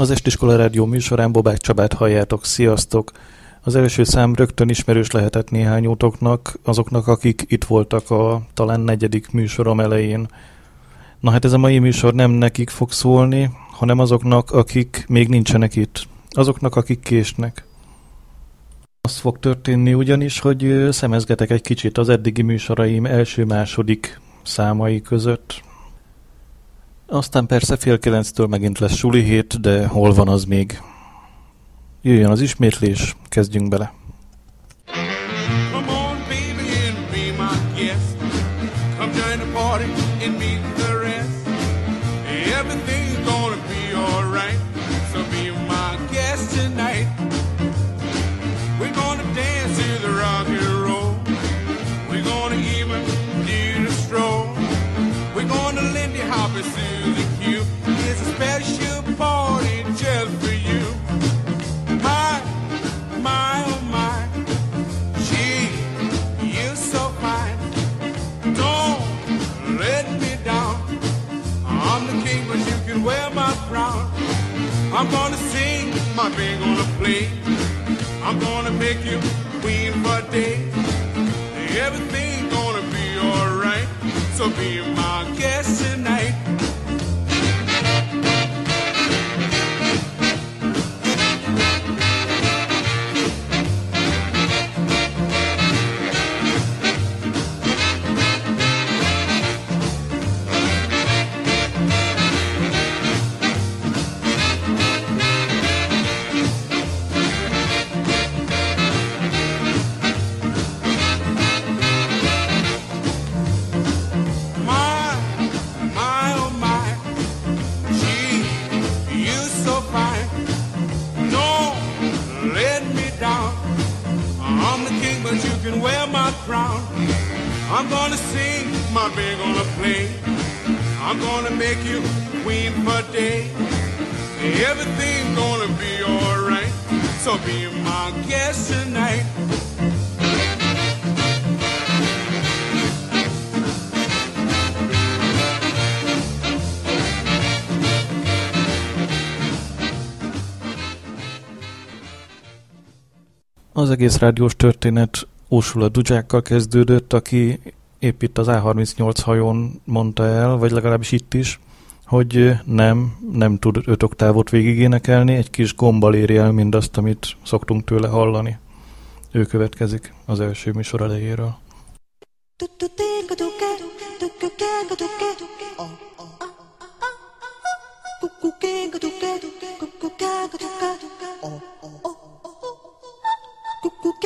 Az Estiskola Rádió műsorán Bobák Csabát halljátok. Sziasztok! Az első szám rögtön ismerős lehetett néhány útoknak, azoknak, akik itt voltak a talán negyedik műsorom elején. Na hát ez a mai műsor nem nekik fog szólni, hanem azoknak, akik még nincsenek itt. Azoknak, akik késnek. Az fog történni ugyanis, hogy szemezgetek egy kicsit az eddigi műsoraim első-második számai között. Aztán persze fél kilenctől megint lesz suli hét, de hol van az még? Jöjjön az ismétlés, kezdjünk bele. I'm band gonna play. I'm gonna make you queen for a day. Everything gonna be alright. So be my egész rádiós történet Ursula Dudzsákkal kezdődött, aki épp itt az A38 hajón mondta el, vagy legalábbis itt is, hogy nem, nem tud öt oktávot végigénekelni, egy kis gombbal éri el mindazt, amit szoktunk tőle hallani. Ő következik az első műsor elejéről.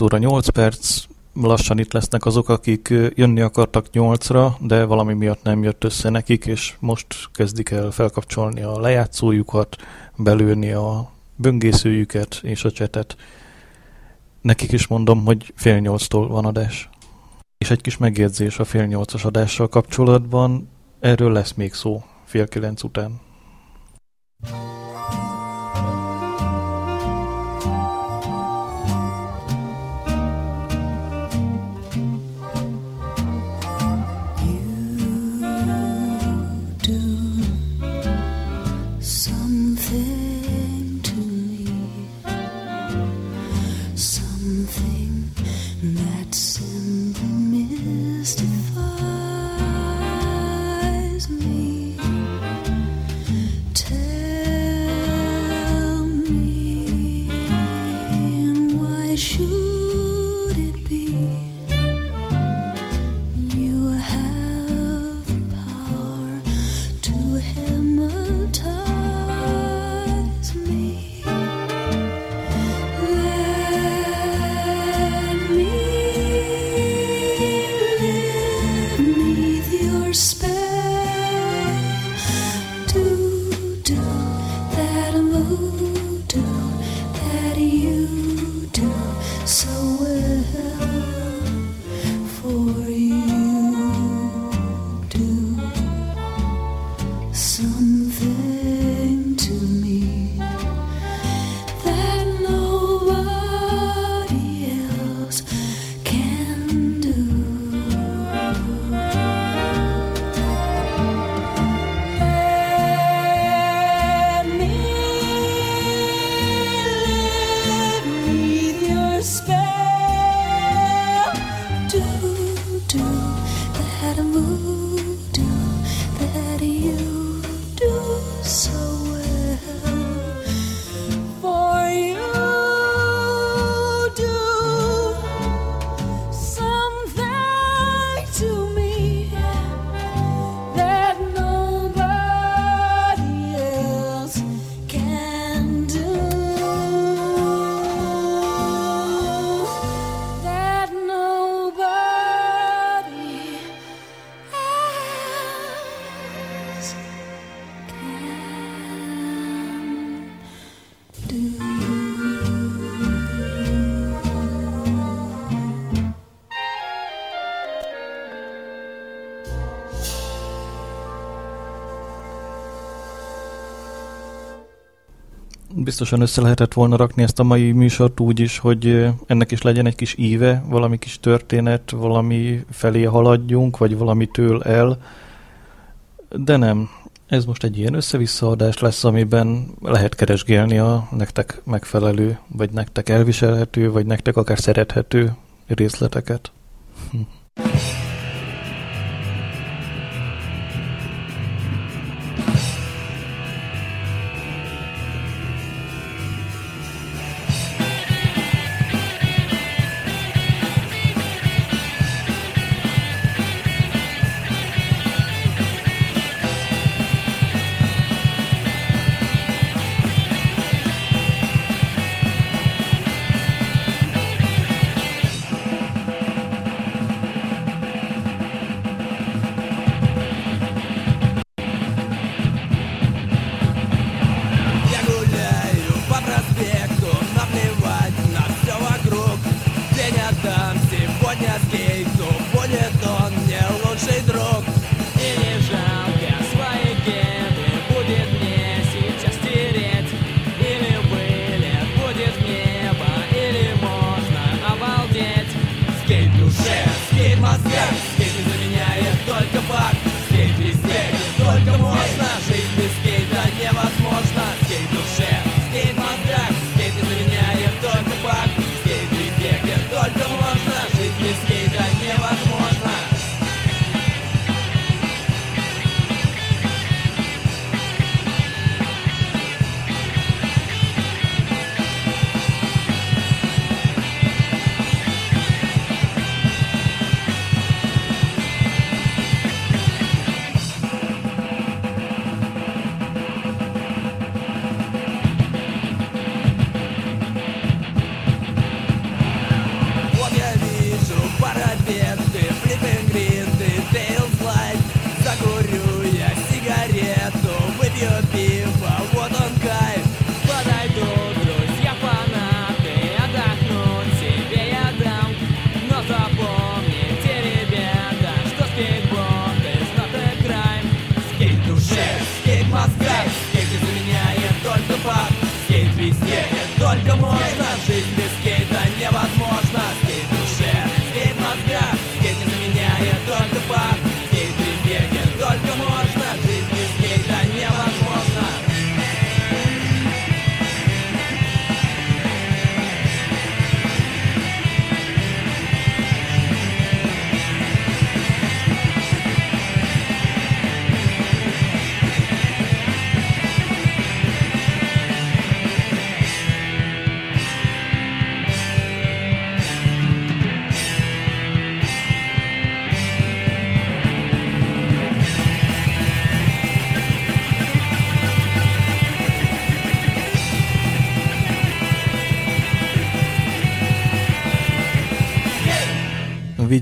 óra 8 perc, lassan itt lesznek azok, akik jönni akartak 8-ra, de valami miatt nem jött össze nekik, és most kezdik el felkapcsolni a lejátszójukat, belőni a böngészőjüket és a csetet. Nekik is mondom, hogy fél nyolctól van adás. És egy kis megjegyzés a fél nyolcas adással kapcsolatban, erről lesz még szó fél kilenc után. Biztosan össze lehetett volna rakni ezt a mai műsort úgy is, hogy ennek is legyen egy kis íve, valami kis történet, valami felé haladjunk, vagy valamitől el. De nem. Ez most egy ilyen összevisszaadás lesz, amiben lehet keresgélni a nektek megfelelő, vagy nektek elviselhető, vagy nektek akár szerethető részleteket. Hm.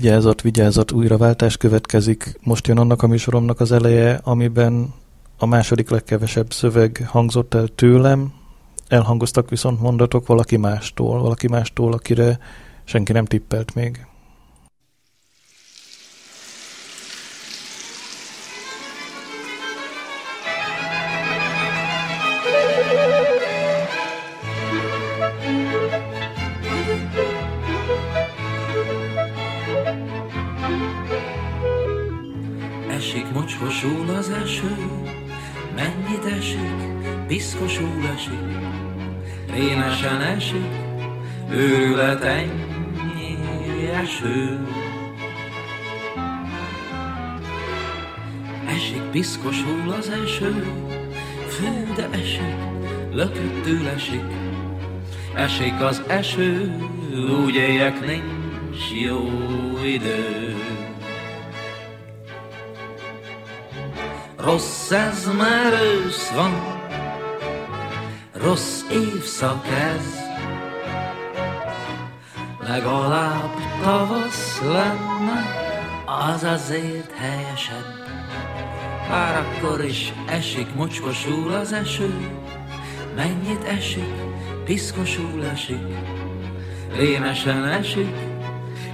Vigyázat, vigyázat, újraváltás következik. Most jön annak a műsoromnak az eleje, amiben a második legkevesebb szöveg hangzott el tőlem, elhangoztak viszont mondatok valaki mástól, valaki mástól, akire senki nem tippelt még. Piszkosul az eső, mennyit esik, piszkosul esik, rémesen esik, őrület ennyi eső. Esik, piszkosul az eső, fő, de esik, lököttül esik, esik az eső, úgy éljek nincs jó idő. Rossz ez már ősz van, rossz évszak ez. Legalább tavasz lenne, az azért helyesebb. Bár akkor is esik, mocskosul az eső, mennyit esik, piszkosul esik, rémesen esik,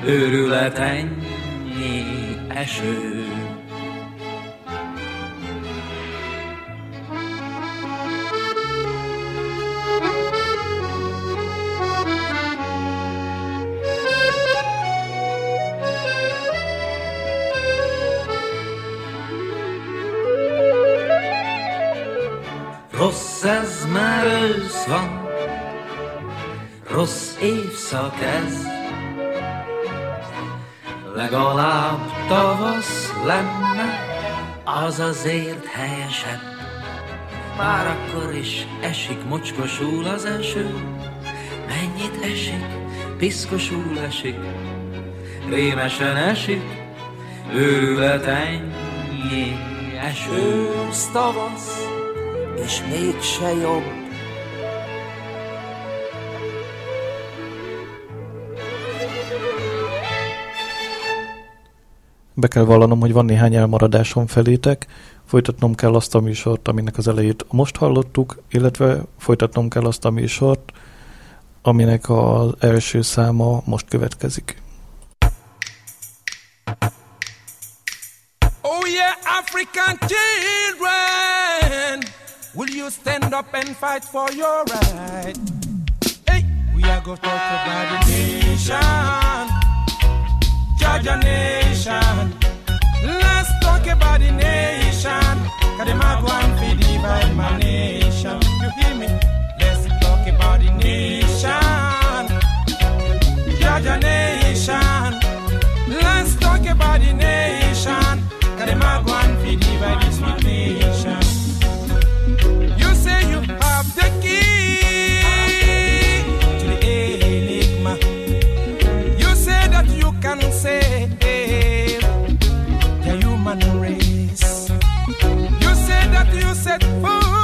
őrület ennyi eső. Évszak ez, legalább tavasz lenne, az azért helyesebb. Már akkor is esik, mocskosul az eső, mennyit esik, piszkosul esik, rémesen esik, őrület ennyi eső. Ősz, tavasz, és mégse jobb, Be kell vallanom, hogy van néhány elmaradásom felétek, folytatnom kell azt a műsort, aminek az elejét most hallottuk, illetve folytatnom kell azt a műsort, aminek az első száma most következik. Oh yeah, African children, will you stand up and fight for your right? Hey, we are going to talk about the nation. Georgia nation. Let's talk about the nation. Cause them are going to divide my nation. You hear me? Let's talk about the nation. Georgia nation. Let's talk about the nation. Cause them are going to divide this nation. That you set food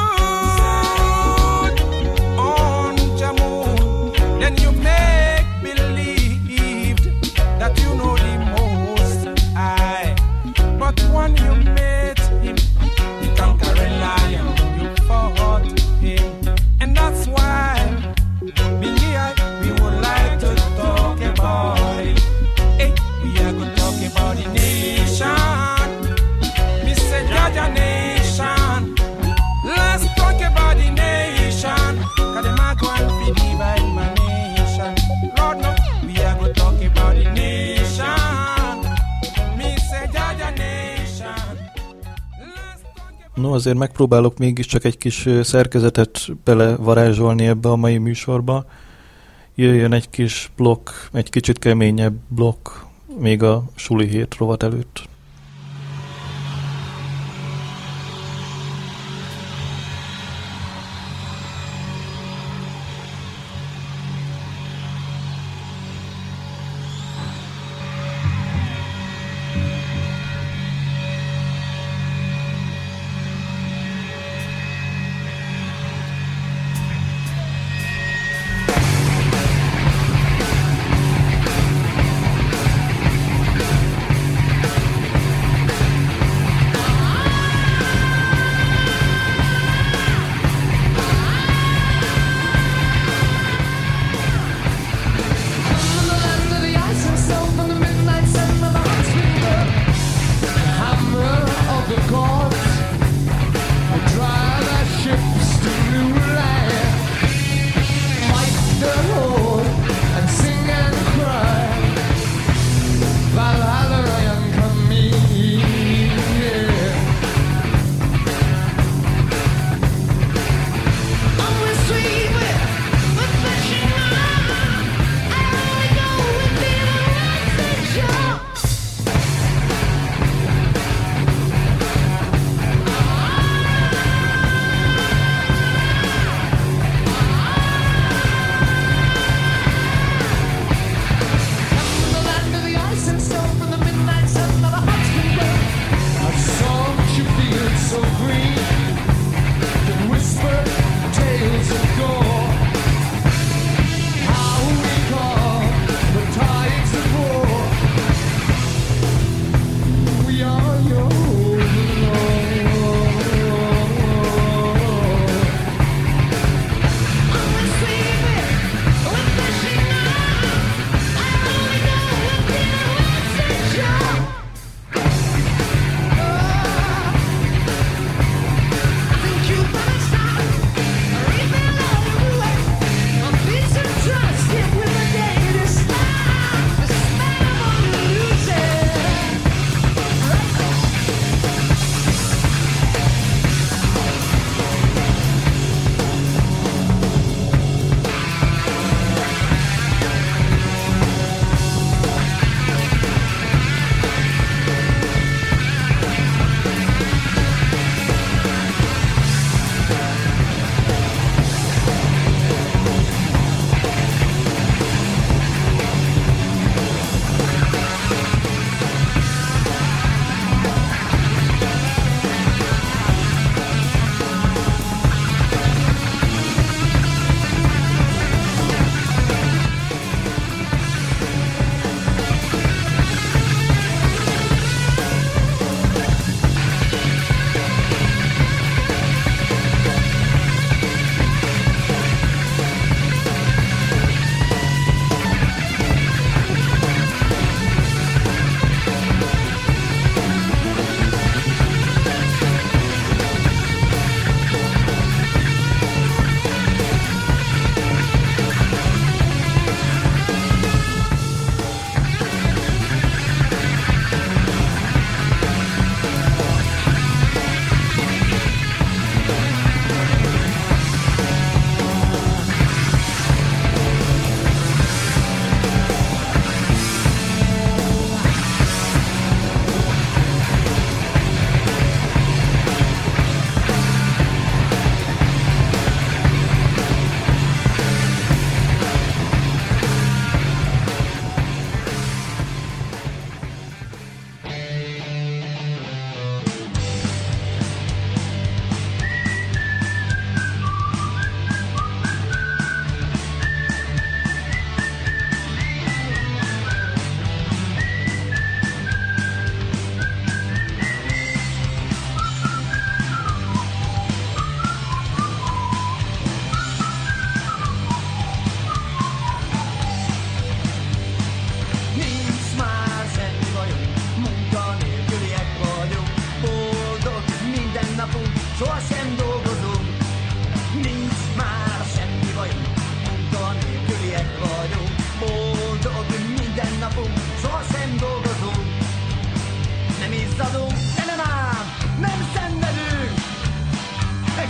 No, azért megpróbálok mégiscsak egy kis szerkezetet belevarázsolni ebbe a mai műsorba. Jöjjön egy kis blokk, egy kicsit keményebb blokk, még a suli hét rovat előtt.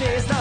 days.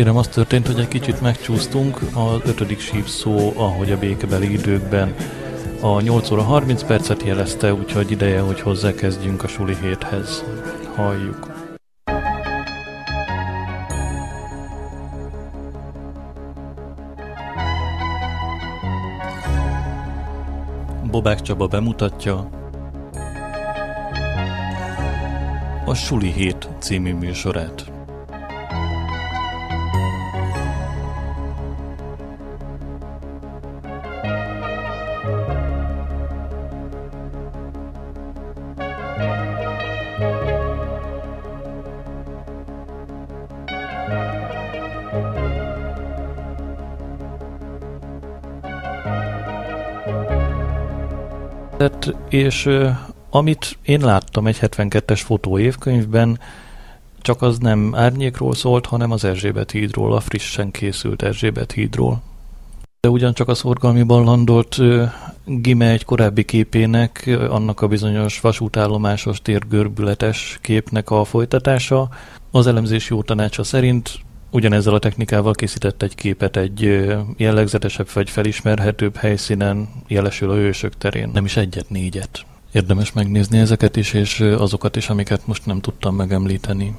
Kérem, az történt, hogy egy kicsit megcsúsztunk az ötödik szó, ahogy a békebeli időkben a 8 óra 30 percet jelezte, úgyhogy ideje, hogy hozzákezdjünk a suli héthez. Halljuk. Bobák Csaba bemutatja a Suli Hét című műsorát. És amit én láttam egy 72-es fotó évkönyvben, csak az nem árnyékról szólt, hanem az Erzsébet hídról, a frissen készült Erzsébet hídról. De ugyancsak a szorgalmiban landolt Gime egy korábbi képének, annak a bizonyos vasútállomásos térgörbületes képnek a folytatása. Az elemzés jó tanácsa szerint ugyanezzel a technikával készített egy képet egy jellegzetesebb vagy felismerhetőbb helyszínen, jelesül a hősök terén. Nem is egyet, négyet. Érdemes megnézni ezeket is, és azokat is, amiket most nem tudtam megemlíteni.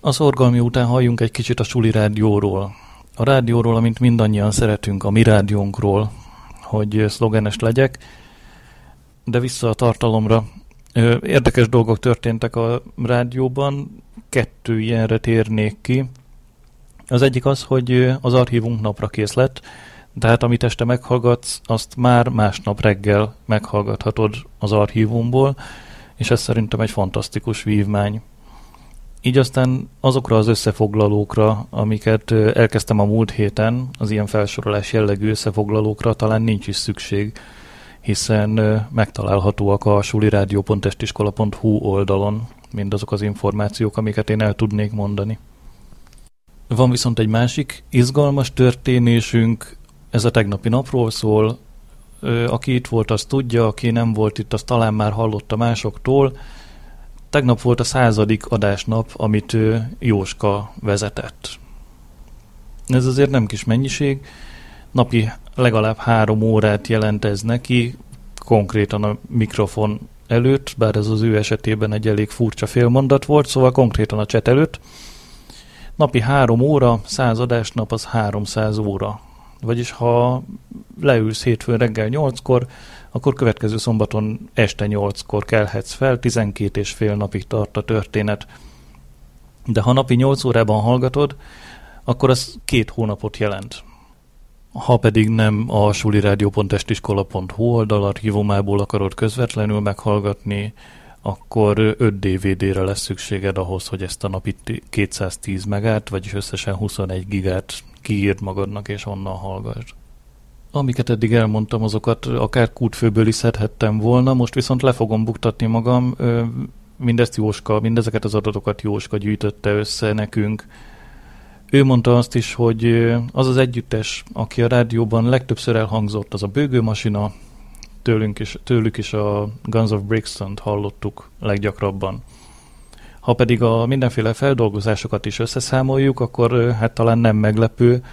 A szorgalmi után halljunk egy kicsit a suli rádióról. A rádióról, amint mindannyian szeretünk, a mi rádiónkról, hogy szlogenes legyek, de vissza a tartalomra. Érdekes dolgok történtek a rádióban, kettő ilyenre térnék ki. Az egyik az, hogy az archívunk napra kész lett, tehát amit este meghallgatsz, azt már másnap reggel meghallgathatod az archívumból, és ez szerintem egy fantasztikus vívmány. Így aztán azokra az összefoglalókra, amiket elkezdtem a múlt héten, az ilyen felsorolás jellegű összefoglalókra talán nincs is szükség, hiszen megtalálhatóak a suliradio.estiskola.hu oldalon mindazok az információk, amiket én el tudnék mondani. Van viszont egy másik izgalmas történésünk, ez a tegnapi napról szól. Aki itt volt, az tudja, aki nem volt itt, az talán már hallotta másoktól. Tegnap volt a századik adásnap, amit Jóska vezetett. Ez azért nem kis mennyiség. Napi legalább három órát jelent ez neki, konkrétan a mikrofon előtt, bár ez az ő esetében egy elég furcsa félmondat volt, szóval konkrétan a cset előtt. Napi három óra, száz adásnap az 300 óra. Vagyis ha leülsz hétfőn reggel 8-kor, akkor következő szombaton este 8-kor kelhetsz fel, 12 és fél napig tart a történet. De ha napi 8 órában hallgatod, akkor az két hónapot jelent. Ha pedig nem a suliradio.estiskola.hu oldal archívumából akarod közvetlenül meghallgatni, akkor 5 DVD-re lesz szükséged ahhoz, hogy ezt a napi 210 megát, vagyis összesen 21 gigát kiírd magadnak, és onnan hallgass. Amiket eddig elmondtam, azokat akár kútfőből is szedhettem volna, most viszont le fogom buktatni magam. Mindezt Jóska, mindezeket az adatokat Jóska gyűjtötte össze nekünk. Ő mondta azt is, hogy az az együttes, aki a rádióban legtöbbször elhangzott, az a bőgőmasina, tőlünk is, tőlük is a Guns of Brixton-t hallottuk leggyakrabban. Ha pedig a mindenféle feldolgozásokat is összeszámoljuk, akkor hát talán nem meglepő,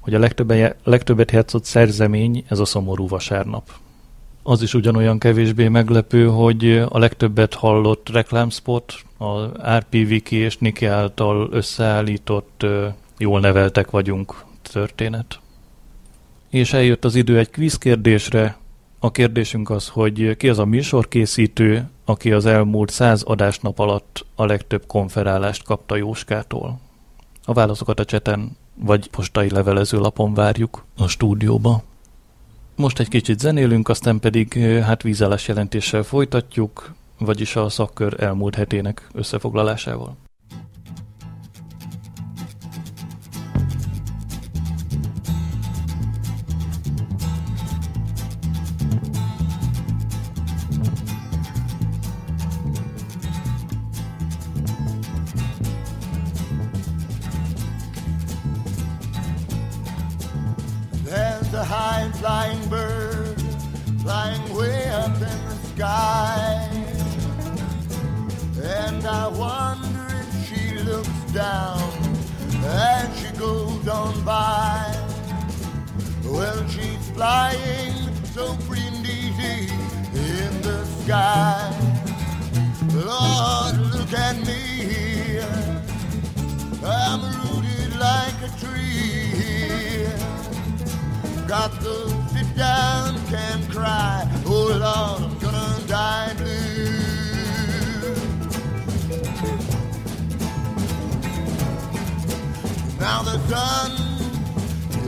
hogy a legtöbbet, legtöbbet játszott szerzemény ez a szomorú vasárnap. Az is ugyanolyan kevésbé meglepő, hogy a legtöbbet hallott reklámspot, a RP Wiki és Niki által összeállított jól neveltek vagyunk történet. És eljött az idő egy kvíz kérdésre. A kérdésünk az, hogy ki az a műsorkészítő, aki az elmúlt száz adásnap alatt a legtöbb konferálást kapta Jóskától. A válaszokat a cseten vagy postai levelezőlapon várjuk a stúdióba. Most egy kicsit zenélünk, aztán pedig hát vízállás jelentéssel folytatjuk, vagyis a szakkör elmúlt hetének összefoglalásával. Flying bird flying way up in the sky. And I wonder if she looks down as she goes on by. Well, she's flying so free and easy in the sky. Lord, look at me. I'm rooted like a tree. Got the down, can cry. Oh Lord, I'm gonna die blue. Now the sun,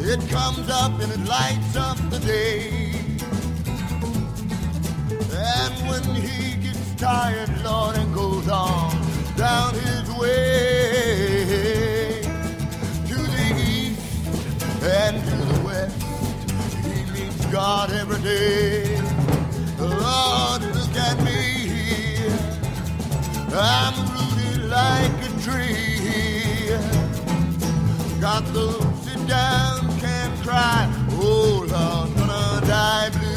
it comes up and it lights up the day. And when he gets tired, Lord, and goes on down his way to the east and to God every day. Lord, look at me. I'm rooted like a tree. Got to sit down, can't cry. Oh, Lord, gonna die blue.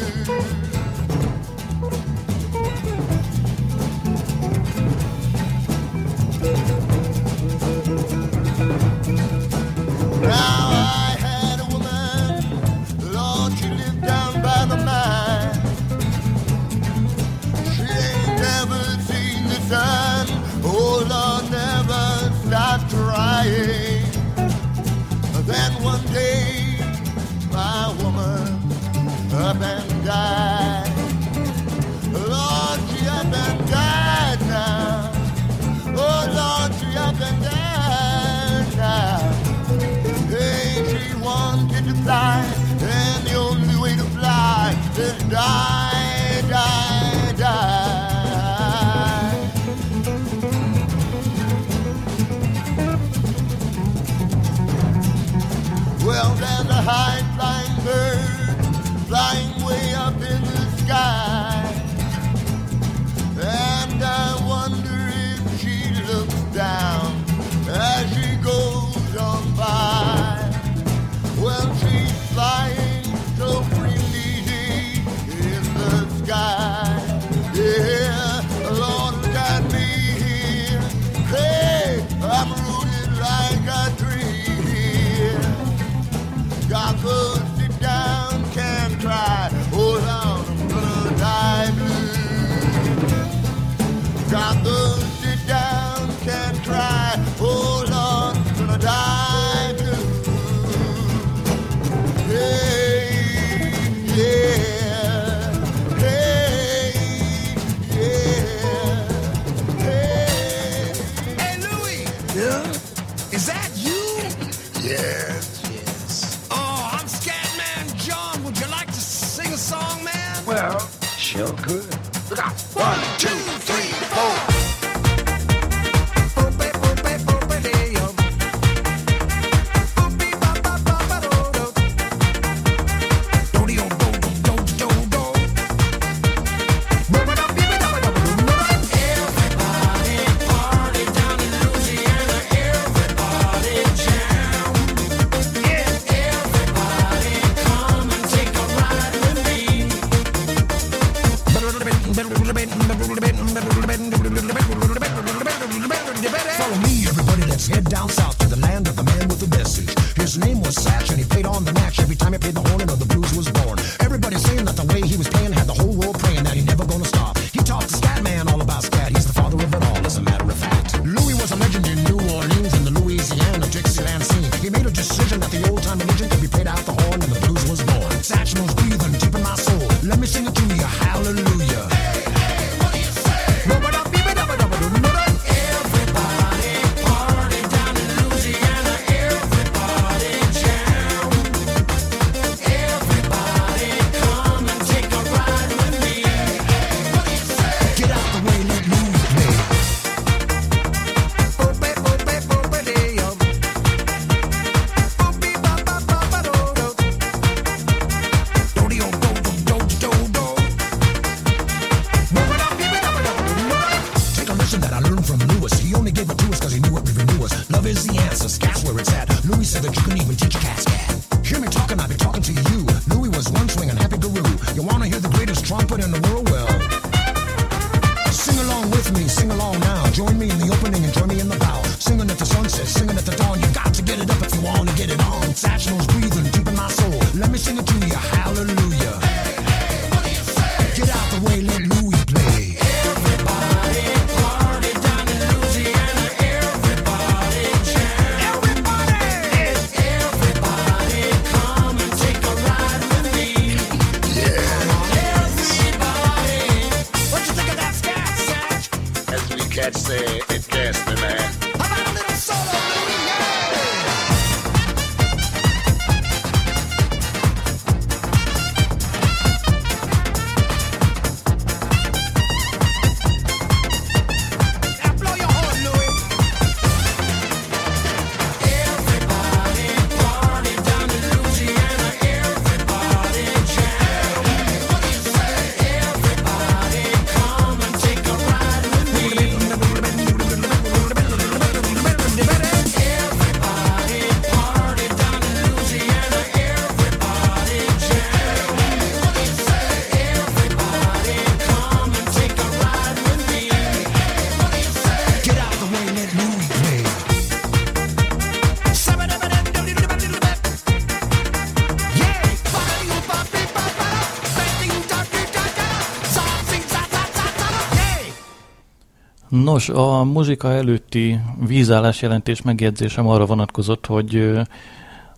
Nos, a muzsika előtti vízállás jelentés megjegyzésem arra vonatkozott, hogy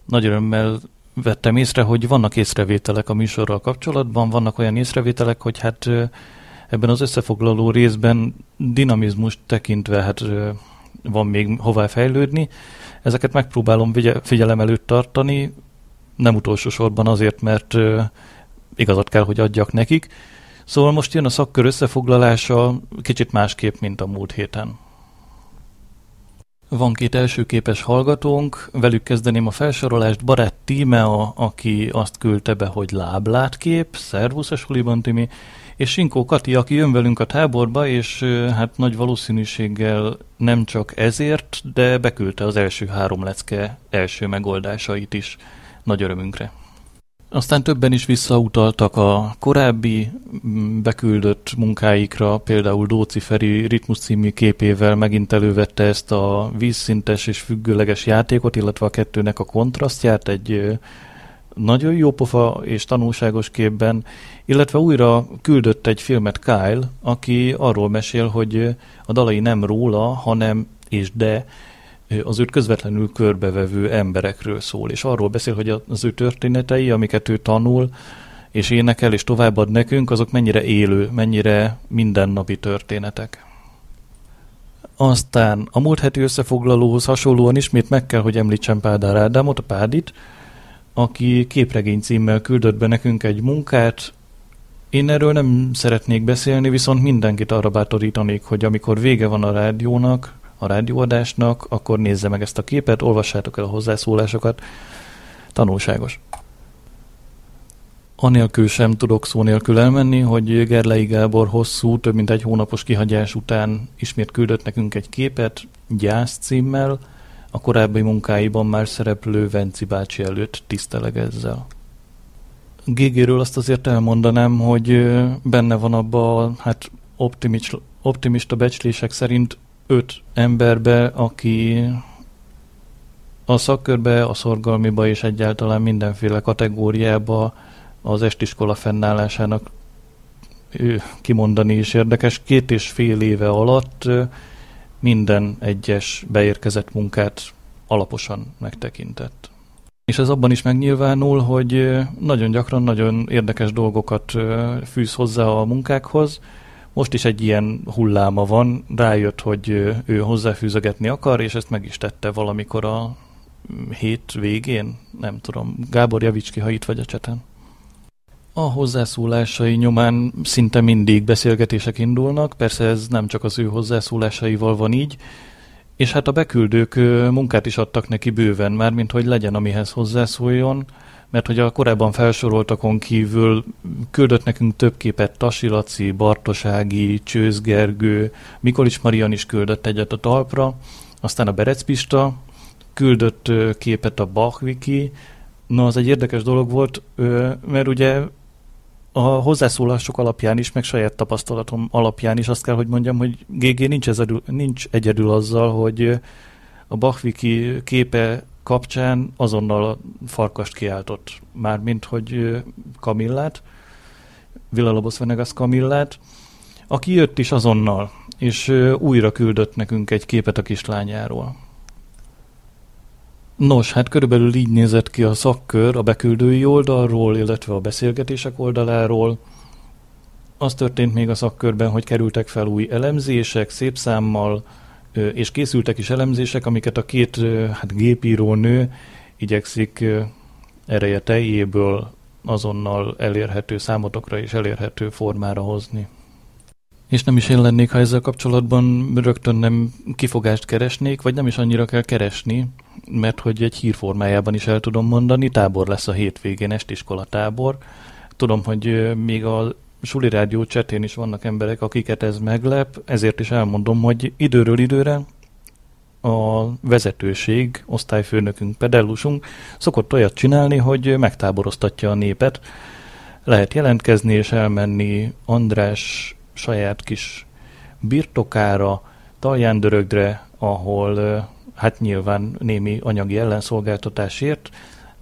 nagy örömmel vettem észre, hogy vannak észrevételek a műsorral kapcsolatban, vannak olyan észrevételek, hogy hát ebben az összefoglaló részben dinamizmust tekintve hát van még hová fejlődni. Ezeket megpróbálom figyelem előtt tartani, nem utolsó sorban azért, mert igazat kell, hogy adjak nekik. Szóval most jön a szakkör összefoglalása, kicsit másképp, mint a múlt héten. Van két első képes hallgatónk, velük kezdeném a felsorolást. Barát Tímea, aki azt küldte be, hogy láblátkép, szervusz a suliban Timi, és Sinkó Kati, aki jön velünk a táborba, és hát nagy valószínűséggel nem csak ezért, de beküldte az első három lecke első megoldásait is nagy örömünkre. Aztán többen is visszautaltak a korábbi mm, beküldött munkáikra, például Dóci Feri Ritmus című képével megint elővette ezt a vízszintes és függőleges játékot, illetve a kettőnek a kontrasztját egy nagyon jó pofa és tanulságos képben, illetve újra küldött egy filmet Kyle, aki arról mesél, hogy a dalai nem róla, hanem és de az őt közvetlenül körbevevő emberekről szól, és arról beszél, hogy az ő történetei, amiket ő tanul, és énekel, és továbbad nekünk, azok mennyire élő, mennyire mindennapi történetek. Aztán a múlt heti összefoglalóhoz hasonlóan ismét meg kell, hogy említsem Pádár Ádámot, a Pádit, aki képregény címmel küldött be nekünk egy munkát. Én erről nem szeretnék beszélni, viszont mindenkit arra bátorítanék, hogy amikor vége van a rádiónak, a rádióadásnak, akkor nézze meg ezt a képet, olvassátok el a hozzászólásokat. Tanulságos. Anélkül sem tudok szó nélkül elmenni, hogy Gerlei Gábor hosszú, több mint egy hónapos kihagyás után ismét küldött nekünk egy képet, Gyász címmel, a korábbi munkáiban már szereplő Venci bácsi előtt tiszteleg ezzel. Gégéről azt azért elmondanám, hogy benne van abba hát optimist, optimista becslések szerint öt emberbe, aki a szakkörbe, a szorgalmiba és egyáltalán mindenféle kategóriába az estiskola fennállásának ö, kimondani is érdekes. Két és fél éve alatt minden egyes beérkezett munkát alaposan megtekintett. És ez abban is megnyilvánul, hogy nagyon gyakran nagyon érdekes dolgokat fűz hozzá a munkákhoz. Most is egy ilyen hulláma van, rájött, hogy ő hozzáfűzögetni akar, és ezt meg is tette valamikor a mm, hét végén, nem tudom. Gábor javíts ki, ha itt vagy a cseten. A hozzászólásai nyomán szinte mindig beszélgetések indulnak, persze ez nem csak az ő hozzászólásaival van így, és hát a beküldők munkát is adtak neki bőven, már mint hogy legyen, amihez hozzászóljon, mert hogy a korábban felsoroltakon kívül küldött nekünk több képet Tasi Laci, Bartosági, Csőz Gergő, Mikolics Marian is küldött egyet a talpra, aztán a Berec Pista küldött képet a Bach Wiki, Na, az egy érdekes dolog volt, mert ugye a hozzászólások alapján is, meg saját tapasztalatom alapján is azt kell, hogy mondjam, hogy GG nincs, ezedül, nincs egyedül azzal, hogy a Bachviki képe kapcsán azonnal a farkast kiáltott. Mármint, hogy Kamillát, Villalobos Venegas Kamillát, aki jött is azonnal, és újra küldött nekünk egy képet a kislányáról. Nos, hát körülbelül így nézett ki a szakkör a beküldői oldalról, illetve a beszélgetések oldaláról. Az történt még a szakkörben, hogy kerültek fel új elemzések, szép számmal, és készültek is elemzések, amiket a két hát, gépíró nő igyekszik ereje teljéből azonnal elérhető számotokra és elérhető formára hozni. És nem is én lennék, ha ezzel kapcsolatban rögtön nem kifogást keresnék, vagy nem is annyira kell keresni, mert hogy egy hírformájában is el tudom mondani, tábor lesz a hétvégén, estiskola tábor. Tudom, hogy még a Suli Rádió csetén is vannak emberek, akiket ez meglep, ezért is elmondom, hogy időről időre a vezetőség, osztályfőnökünk, pedellusunk szokott olyat csinálni, hogy megtáboroztatja a népet. Lehet jelentkezni és elmenni András saját kis birtokára, Talján-Dörögre, ahol hát nyilván némi anyagi ellenszolgáltatásért,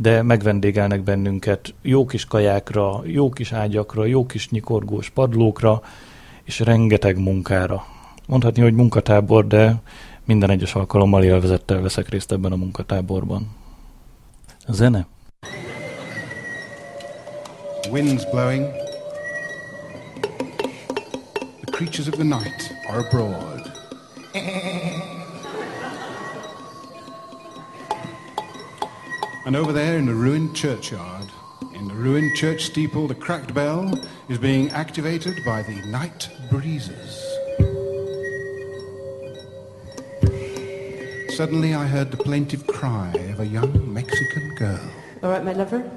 de megvendégelnek bennünket jó kis kajákra, jó kis ágyakra, jó kis nyikorgós padlókra, és rengeteg munkára. Mondhatni, hogy munkatábor, de minden egyes alkalommal élvezettel veszek részt ebben a munkatáborban. A zene? Winds blowing. The creatures of the night are abroad. And over there in the ruined churchyard, in the ruined church steeple, the cracked bell is being activated by the night breezes. Suddenly I heard the plaintive cry of a young Mexican girl. All right, my lover?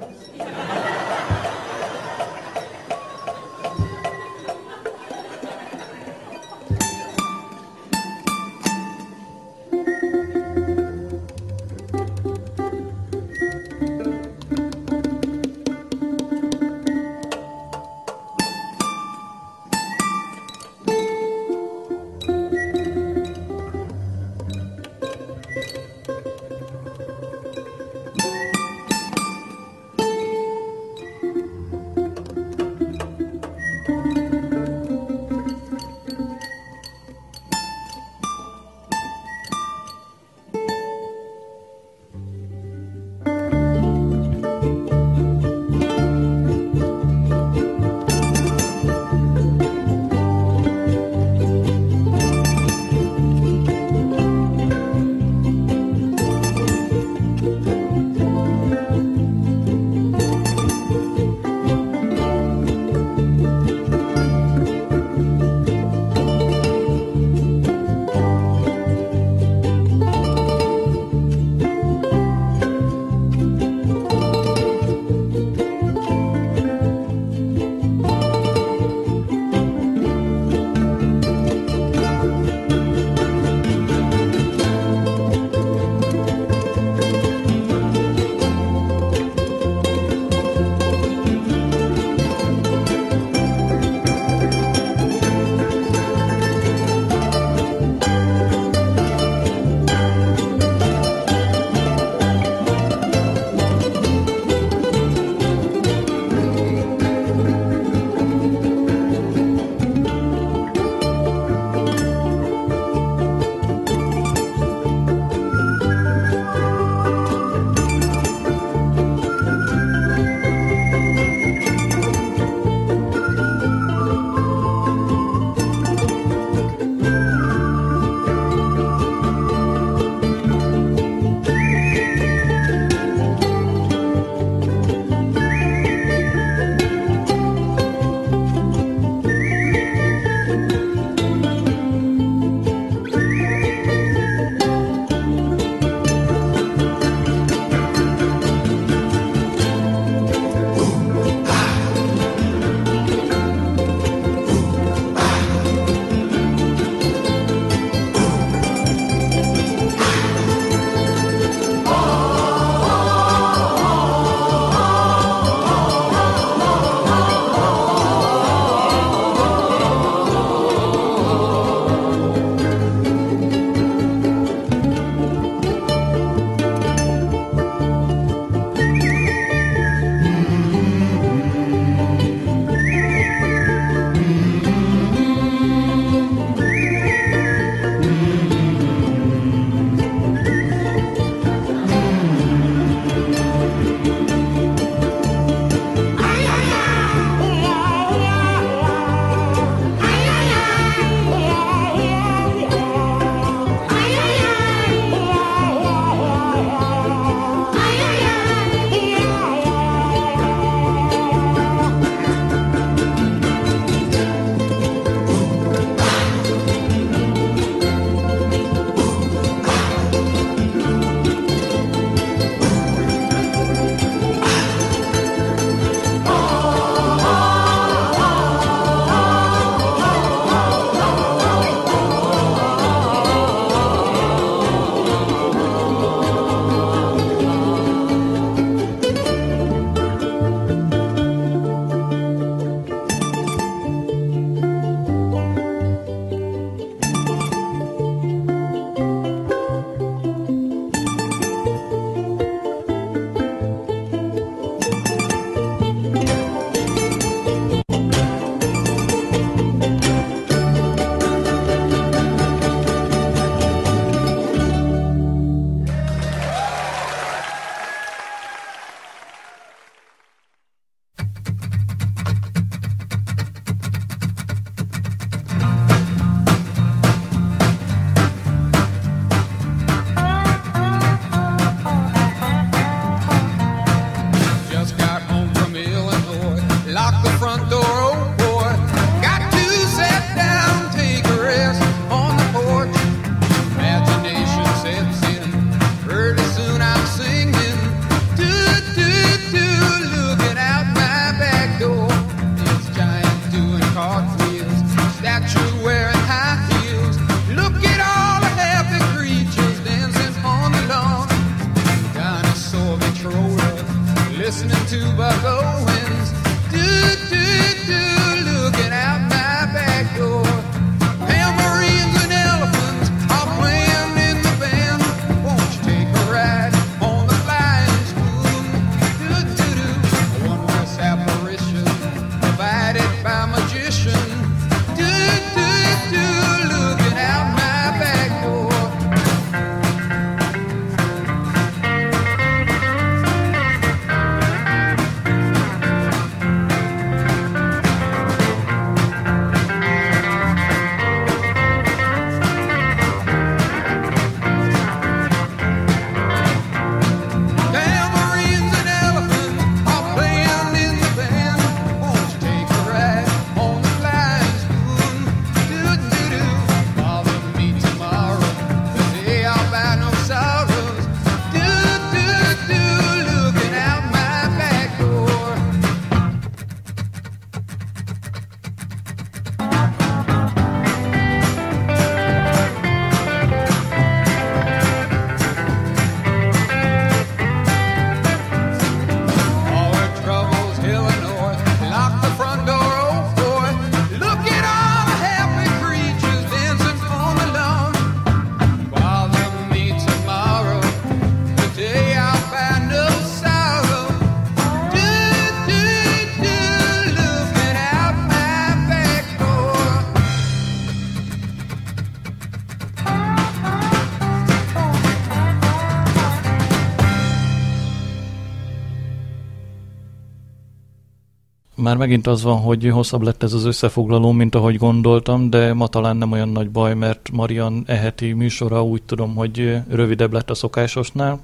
Már megint az van, hogy hosszabb lett ez az összefoglaló, mint ahogy gondoltam, de ma talán nem olyan nagy baj, mert Marian eheti műsora úgy tudom, hogy rövidebb lett a szokásosnál.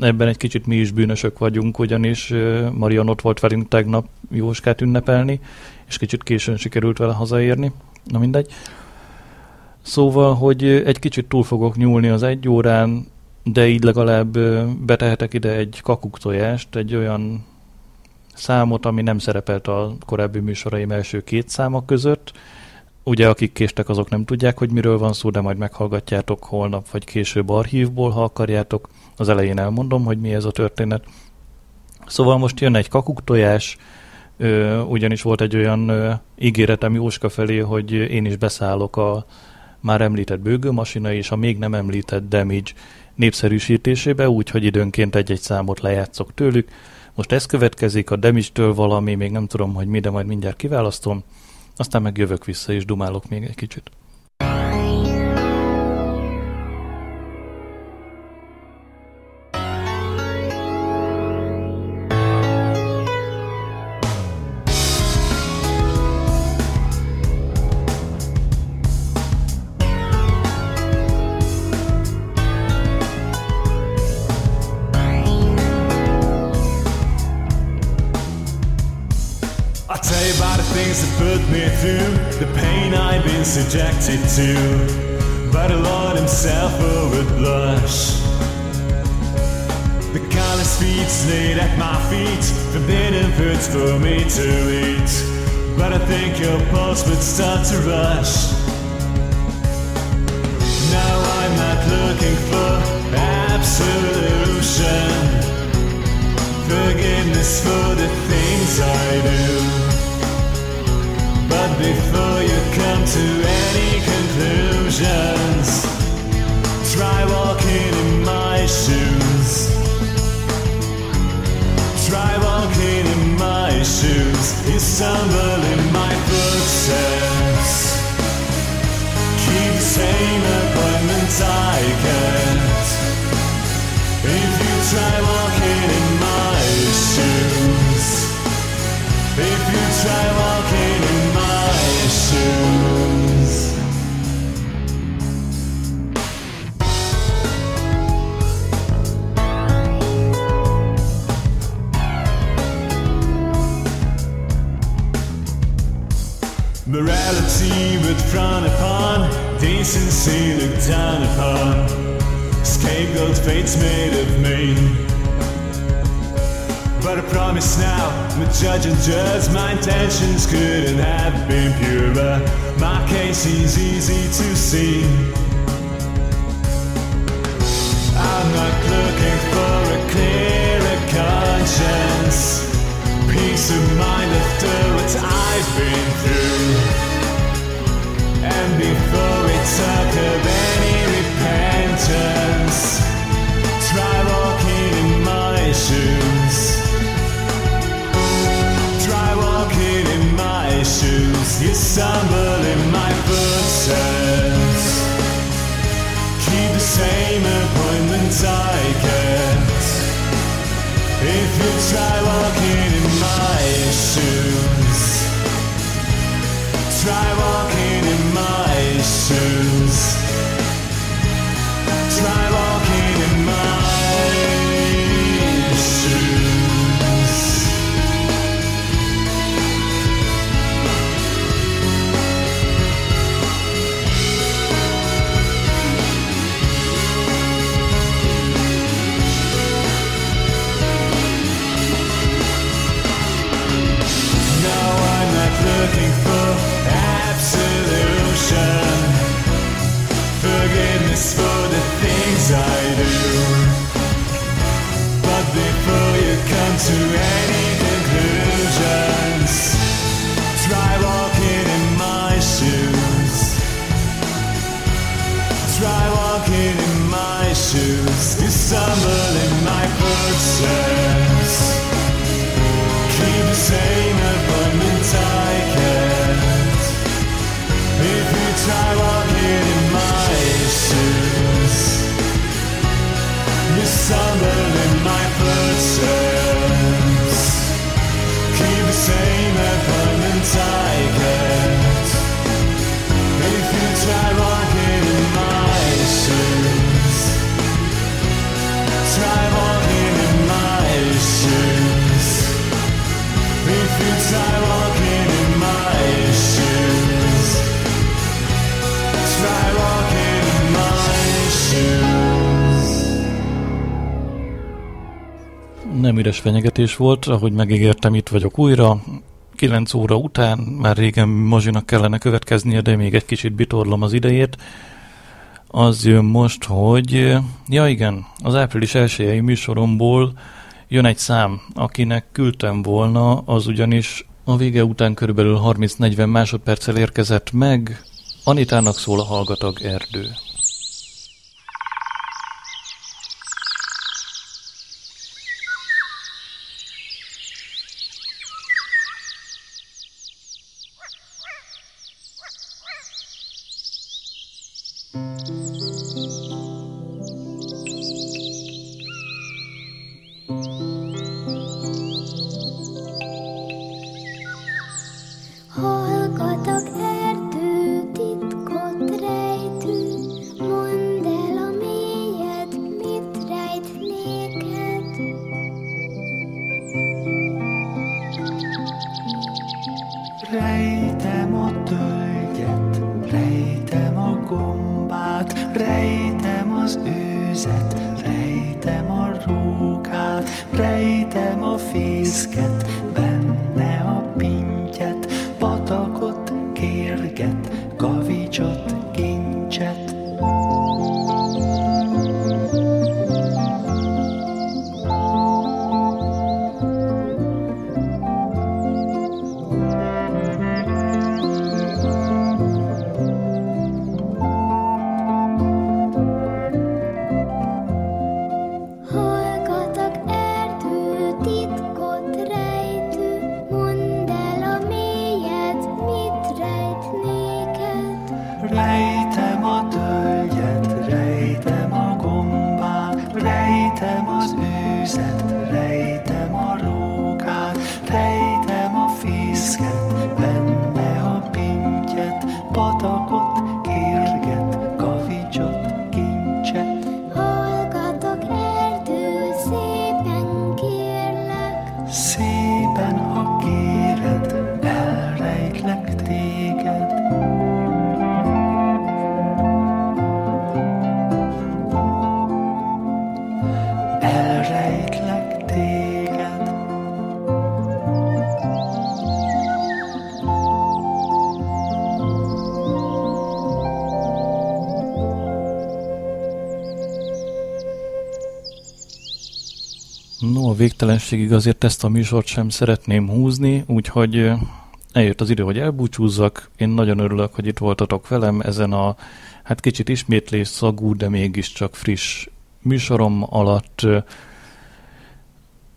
Ebben egy kicsit mi is bűnösök vagyunk, ugyanis Marian ott volt velünk tegnap Jóskát ünnepelni, és kicsit későn sikerült vele hazaérni. Na mindegy. Szóval, hogy egy kicsit túl fogok nyúlni az egy órán, de így legalább betehetek ide egy kakuktojást, egy olyan számot, ami nem szerepelt a korábbi műsoraim első két száma között. Ugye akik késtek, azok nem tudják, hogy miről van szó, de majd meghallgatjátok holnap vagy később archívból, ha akarjátok. Az elején elmondom, hogy mi ez a történet. Szóval most jön egy kakuktojás, ö, ugyanis volt egy olyan ö, ígéretem Jóska felé, hogy én is beszállok a már említett bőgőmasina és a még nem említett Damage népszerűsítésébe, úgyhogy időnként egy-egy számot lejátszok tőlük. Most ez következik, a Damage-től valami, még nem tudom, hogy mi, de majd mindjárt kiválasztom, aztán meg jövök vissza és dumálok még egy kicsit. For me to eat. But I think your pulse would start to rush. Stumble in my footsteps. Keep same appointments I get. If you try walking in my shoes, if you try walking Morality would frown upon, decency looked down upon. Scapegoat fate's made of me. But I promise now, the judge and judge, my intentions couldn't have been purer. My case is easy to see. I'm not looking for a clearer conscience. Peace of mind after what I've been through. And before we talk of any repentance, try walking in my shoes. Try walking in my shoes. You stumble in my footsteps. Keep the same appointments I get. If you try walking in my shoes, try walking in my shoes. Try walking in my shoes. No, I'm not looking for absolution. Forgiveness for the things I do. But before you come to any conclusions, try walking in my shoes. Try walking in my shoes. You stumble in my footsteps. Keep the same you Nem üres fenyegetés volt, ahogy megígértem, itt vagyok újra. 9 óra után, már régen Mazsinak kellene következnie, de még egy kicsit bitorlom az idejét. Az jön most, hogy... Ja igen, az április elsőjei műsoromból jön egy szám, akinek küldtem volna, az ugyanis a vége után körülbelül 30-40 másodperccel érkezett meg. Anitának szól a Hallgatag erdő. skin. Végtelenségig azért ezt a műsort sem szeretném húzni, úgyhogy eljött az idő, hogy elbúcsúzzak. Én nagyon örülök, hogy itt voltatok velem ezen a hát kicsit ismétlés szagú, de mégiscsak friss műsorom alatt.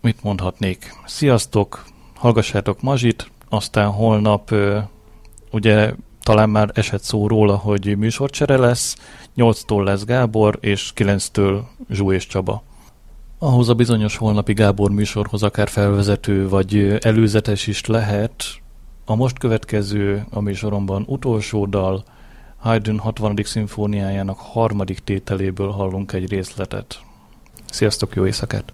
Mit mondhatnék? Sziasztok, hallgassátok Mazsit, aztán holnap ugye talán már esett szó róla, hogy műsorcsere lesz, 8-tól lesz Gábor, és 9-től Zsú és Csaba. Ahhoz a bizonyos holnapi Gábor műsorhoz akár felvezető vagy előzetes is lehet, a most következő a műsoromban utolsó dal, Haydn 60. szimfóniájának harmadik tételéből hallunk egy részletet. Sziasztok, jó éjszakát!